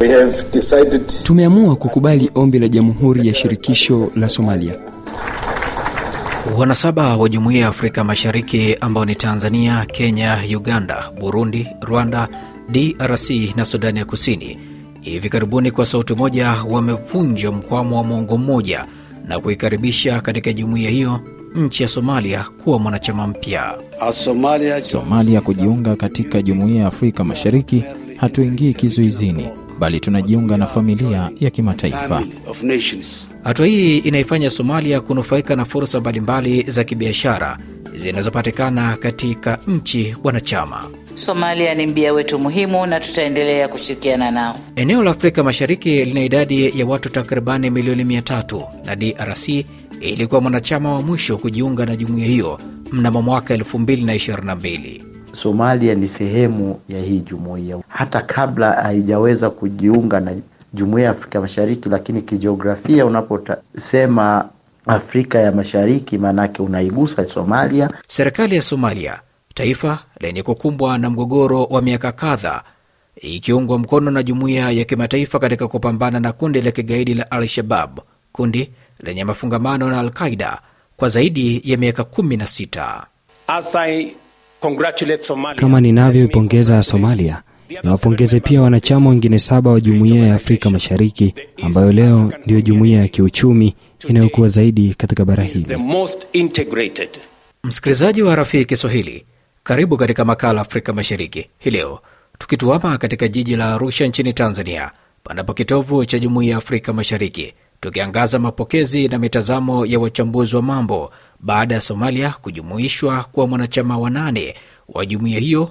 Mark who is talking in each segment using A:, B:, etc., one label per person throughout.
A: We have decided
B: Tumeamua kukubali ombi la Jamhuri ya Shirikisho la Somalia.
C: Wanasaba wa Jumuiya ya Afrika Mashariki ambao ni Tanzania, Kenya, Uganda, Burundi, Rwanda, DRC na Sudani ya Kusini hivi karibuni kwa sauti moja wamevunja mkwamo wa mwongo mmoja na kuikaribisha katika jumuiya hiyo nchi ya Somalia kuwa mwanachama mpya.
D: Somalia
E: Somalia kujiunga katika Jumuiya ya Afrika Mashariki, hatuingii kizuizini, bali tunajiunga na familia ya kimataifa.
D: family of nations.
C: Hatua hii inaifanya Somalia kunufaika na fursa mbalimbali za kibiashara zinazopatikana katika nchi wanachama.
F: Somalia ni mbia wetu muhimu na tutaendelea kushirikiana nao.
C: Eneo la Afrika Mashariki lina idadi ya watu takribani milioni 300 na DRC ilikuwa mwanachama wa mwisho kujiunga na jumuiya hiyo mnamo mwaka 2022.
G: Somalia ni sehemu ya hii jumuiya hata kabla haijaweza kujiunga na jumuiya ya Afrika Mashariki, lakini kijiografia unaposema Afrika ya Mashariki maanake unaigusa Somalia.
C: Serikali ya Somalia, taifa lenye kukumbwa na mgogoro wa miaka kadhaa, ikiungwa mkono na jumuiya ya kimataifa katika kupambana na kundi la kigaidi la Al-Shabab, kundi lenye mafungamano na Al-Qaida kwa zaidi ya miaka 16.
H: As I
I: Kama ninavyoipongeza Somalia, niwapongeze pia wanachama wengine saba wa Jumuiya ya Afrika Mashariki ambayo leo ndiyo jumuiya ya kiuchumi inayokuwa zaidi katika bara hili.
C: Msikilizaji wa Rafiki Kiswahili, karibu katika makala Afrika Mashariki hii leo, tukituama katika jiji la Arusha nchini Tanzania, panapo kitovu cha Jumuiya ya Afrika Mashariki, tukiangaza mapokezi na mitazamo ya wachambuzi wa mambo baada ya Somalia kujumuishwa kuwa mwanachama wa nane wa jumuiya hiyo.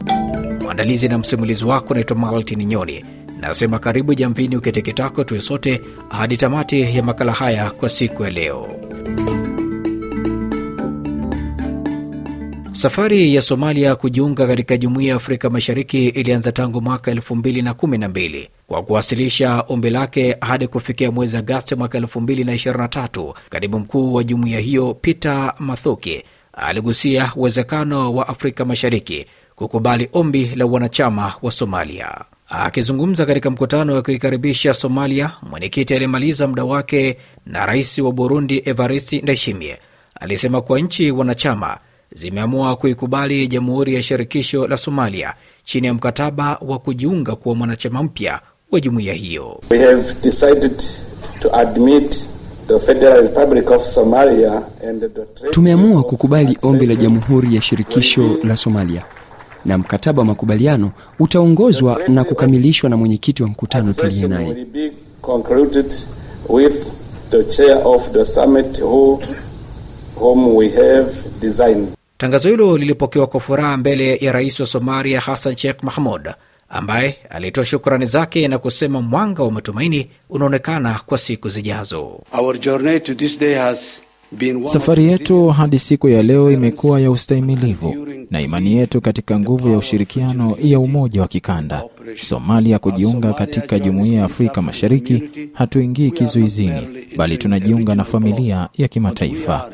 C: Mwandalizi na msimulizi wako naitwa Maltin Nyoni, nasema karibu jamvini, uketeketako tuwe sote hadi tamati ya makala haya kwa siku ya leo. Safari ya Somalia kujiunga katika jumuiya ya Afrika Mashariki ilianza tangu mwaka 2012 kwa kuwasilisha ombi lake hadi kufikia mwezi Agasti mwaka 2023. Katibu mkuu wa jumuiya hiyo Peter Mathuki aligusia uwezekano wa Afrika Mashariki kukubali ombi la wanachama wa Somalia. Akizungumza katika mkutano wa kuikaribisha Somalia, mwenyekiti aliyemaliza muda wake na rais wa Burundi Evariste Ndayishimiye alisema kuwa nchi wanachama zimeamua kuikubali Jamhuri ya Shirikisho la Somalia chini ya mkataba wa kujiunga kuwa mwanachama mpya wa jumuiya hiyo.
A: we have decided to admit the Federal Republic of Somalia and the
B: Tumeamua kukubali ombi la Jamhuri ya Shirikisho la Somalia na mkataba wa makubaliano utaongozwa na kukamilishwa na mwenyekiti wa mkutano tuliye naye.
C: Tangazo hilo lilipokewa kwa furaha mbele ya rais wa Somalia Hassan Sheikh Mahmud, ambaye alitoa shukrani zake na kusema mwanga wa matumaini unaonekana kwa siku zijazo.
D: Our journey to this day has been one of
E: Safari yetu hadi siku ya leo imekuwa ya ustahimilivu na imani yetu katika nguvu ya ushirikiano ya umoja wa kikanda. Somalia kujiunga katika Jumuiya ya Afrika Mashariki, hatuingii kizuizini, bali tunajiunga na familia ya kimataifa.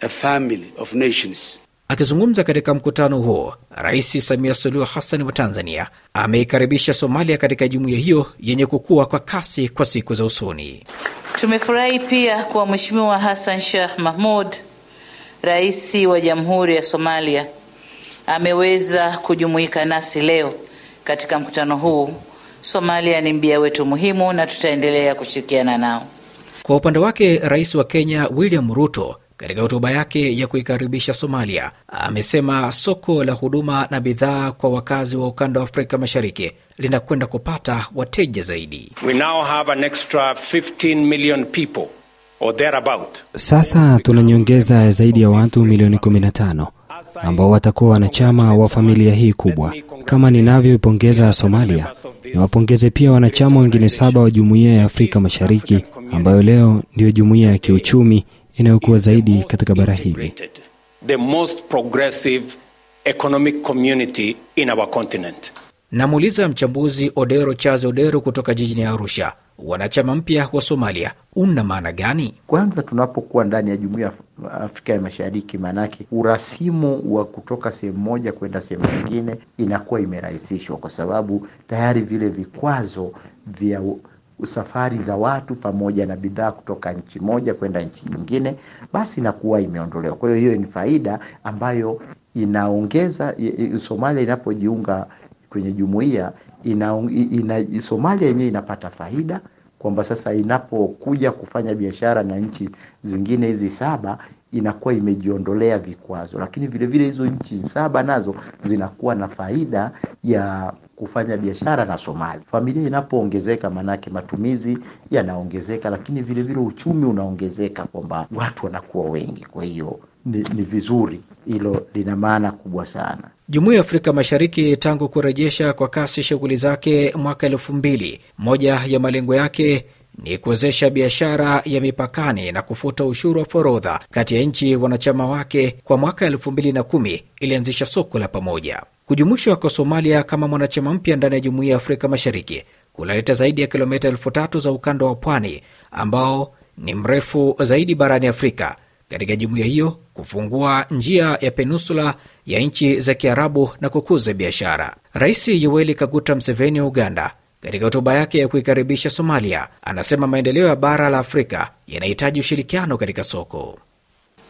D: A family of nations.
C: Akizungumza katika mkutano huo, Rais Samia Suluhu Hassan wa Tanzania ameikaribisha Somalia katika jumuiya hiyo yenye kukua kwa kasi kwa siku za usoni.
F: Tumefurahi pia kuwa Mheshimiwa Hassan Sheikh Mahmud, rais wa Jamhuri ya Somalia, ameweza kujumuika nasi leo katika mkutano huu. Somalia ni mbia wetu muhimu na tutaendelea kushirikiana nao.
C: Kwa upande wake, rais wa Kenya William Ruto katika hotuba yake ya kuikaribisha Somalia amesema soko la huduma na bidhaa kwa wakazi wa ukanda wa Afrika Mashariki linakwenda kupata wateja zaidi.
H: We now have an extra 15 million people or thereabout.
I: Sasa tuna nyongeza ya zaidi ya watu milioni 15 ambao watakuwa wanachama wa familia hii kubwa. Kama ninavyoipongeza Somalia, niwapongeze pia wanachama wengine saba wa Jumuiya ya Afrika Mashariki ambayo leo ndiyo jumuiya ya kiuchumi inayokuwa zaidi katika bara hili.
H: Integrated. The most progressive economic community in our continent.
C: Namuuliza mchambuzi Odero Charles Odero kutoka jijini Arusha, wanachama mpya wa Somalia una maana gani?
G: Kwanza, tunapokuwa ndani ya jumuiya ya Afrika ya Mashariki, maanake urasimu wa kutoka sehemu moja kwenda sehemu nyingine inakuwa imerahisishwa, kwa sababu tayari vile vikwazo vya safari za watu pamoja na bidhaa kutoka nchi moja kwenda nchi nyingine, basi inakuwa imeondolewa. Kwa hiyo hiyo ni faida ambayo inaongeza Somalia inapojiunga kwenye jumuiya ina, ina, Somalia yenyewe inapata faida kwamba sasa inapokuja kufanya biashara na nchi zingine hizi saba inakuwa imejiondolea vikwazo, lakini vile vile hizo nchi saba nazo zinakuwa na faida ya kufanya biashara na Somalia. Familia inapoongezeka, maanake matumizi yanaongezeka, lakini vile vile uchumi unaongezeka, kwamba watu wanakuwa wengi. Kwa hiyo ni, ni vizuri, hilo lina maana kubwa sana.
C: Jumuiya ya Afrika Mashariki tangu kurejesha kwa kasi shughuli zake mwaka elfu mbili, moja ya malengo yake ni kuwezesha biashara ya mipakani na kufuta ushuru wa forodha kati ya nchi wanachama wake. Kwa mwaka elfu mbili na kumi ilianzisha soko la pamoja. Kujumuishwa kwa Somalia kama mwanachama mpya ndani ya Jumuiya ya Afrika Mashariki kunaleta zaidi ya kilomita elfu tatu za ukanda wa pwani ambao ni mrefu zaidi barani Afrika katika jumuiya hiyo, kufungua njia ya peninsula ya nchi za Kiarabu na kukuza biashara. Rais Yoweri Kaguta Museveni wa Uganda katika hotuba yake ya kuikaribisha Somalia anasema maendeleo ya bara la Afrika yanahitaji ushirikiano katika soko.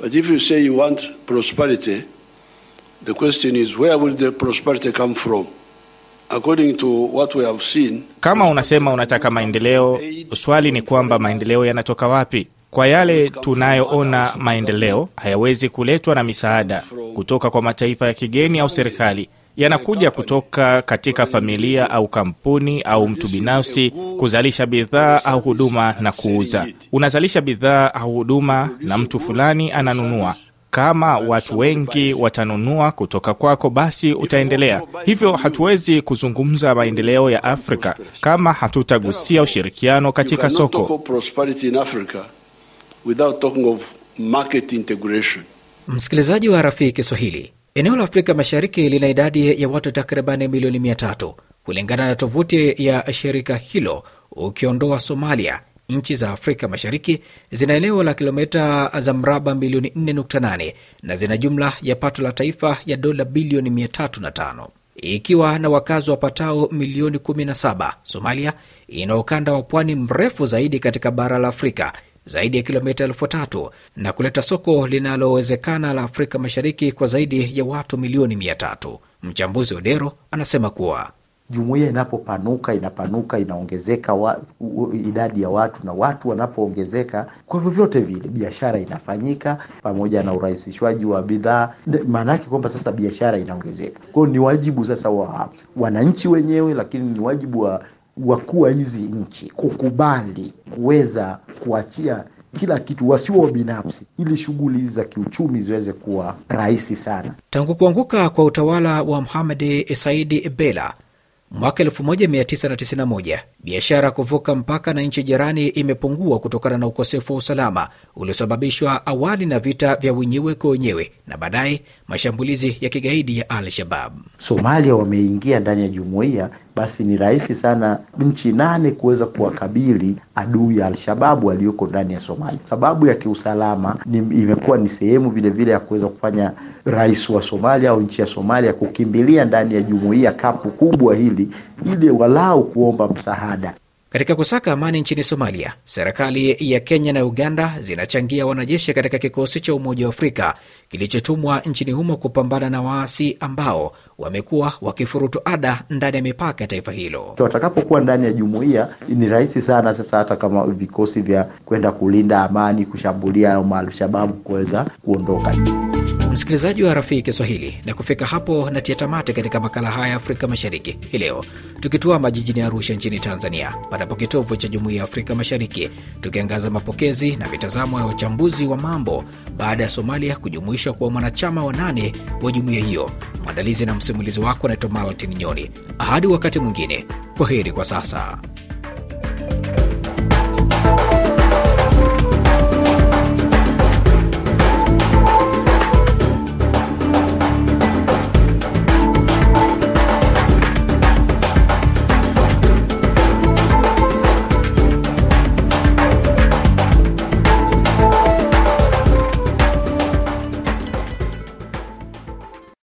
D: But if you say you want prosperity, the question is where will the prosperity come from? According to what we have seen,
J: kama unasema unataka maendeleo, swali ni kwamba maendeleo yanatoka wapi? Kwa yale tunayoona, maendeleo hayawezi kuletwa na misaada kutoka kwa mataifa ya kigeni au serikali yanakuja kutoka katika familia au kampuni au mtu binafsi kuzalisha bidhaa au huduma na kuuza. Unazalisha bidhaa au huduma na mtu fulani ananunua. Kama watu wengi watanunua kutoka kwako, basi utaendelea hivyo. Hatuwezi kuzungumza maendeleo ya Afrika kama hatutagusia ushirikiano katika soko.
C: Msikilizaji wa Rafiki Kiswahili, Eneo la Afrika Mashariki lina idadi ya watu takribani milioni mia tatu kulingana na tovuti ya shirika hilo. Ukiondoa Somalia, nchi za Afrika Mashariki zina eneo la kilomita za mraba milioni 4.8 na zina jumla ya pato la taifa ya dola bilioni 305 ikiwa na wakazi wapatao milioni 17. Somalia ina ukanda wa pwani mrefu zaidi katika bara la Afrika zaidi ya kilomita elfu tatu na kuleta soko linalowezekana la Afrika Mashariki kwa zaidi ya watu milioni mia tatu. Mchambuzi Odero anasema kuwa
G: jumuiya inapopanuka inapanuka inaongezeka wa, u, idadi ya watu na watu wanapoongezeka, kwa vyovyote vile biashara inafanyika pamoja na urahisishwaji wa bidhaa. Maana yake kwamba sasa biashara inaongezeka. Kwa hiyo ni wajibu sasa wa wananchi wenyewe, lakini ni wajibu wa wakuu wa hizi nchi kukubali kuweza kuachia kila kitu wasiwa binafsi, ili shughuli za kiuchumi ziweze kuwa rahisi sana.
C: Tangu kuanguka kwa utawala wa Mohamed Saidi Bela mwaka 1991 biashara kuvuka mpaka na nchi jirani imepungua kutokana na ukosefu wa usalama uliosababishwa awali na vita vya wenyewe kwa wenyewe na baadaye mashambulizi ya kigaidi ya Al-Shabab.
G: Somalia wameingia ndani ya jumuiya, basi ni rahisi sana nchi nane kuweza kuwakabili adui ya Alshababu aliyoko ndani ya Somalia. Sababu ya kiusalama ni, imekuwa ni sehemu vile vile ya kuweza kufanya rais wa Somalia au nchi ya Somalia kukimbilia ndani ya jumuiya kapu kubwa hili ili walau kuomba msaada.
C: Katika kusaka amani nchini Somalia, serikali ya Kenya na Uganda zinachangia wanajeshi katika kikosi cha Umoja wa Afrika kilichotumwa nchini humo kupambana na waasi ambao wamekuwa wakifurutu ada ndani ya mipaka ya taifa hilo.
G: Watakapokuwa ndani ya jumuiya ni rahisi sana sasa, hata kama vikosi vya kwenda kulinda amani, kushambulia au maalshababu kuweza kuondoka.
C: Msikilizaji wa Rafiki Kiswahili, na kufika hapo natia tamati katika makala haya ya Afrika Mashariki hii leo, tukituama jijini Arusha nchini Tanzania, panapo kitovu cha Jumuiya ya Afrika Mashariki, tukiangaza mapokezi na mitazamo ya wachambuzi wa mambo baada ya Somalia kujumuishwa kuwa mwanachama wa nane wa jumuiya hiyo. Mwandalizi na msimulizi wako anaitwa Maltin Nyoni. Hadi wakati mwingine, kwa heri kwa sasa.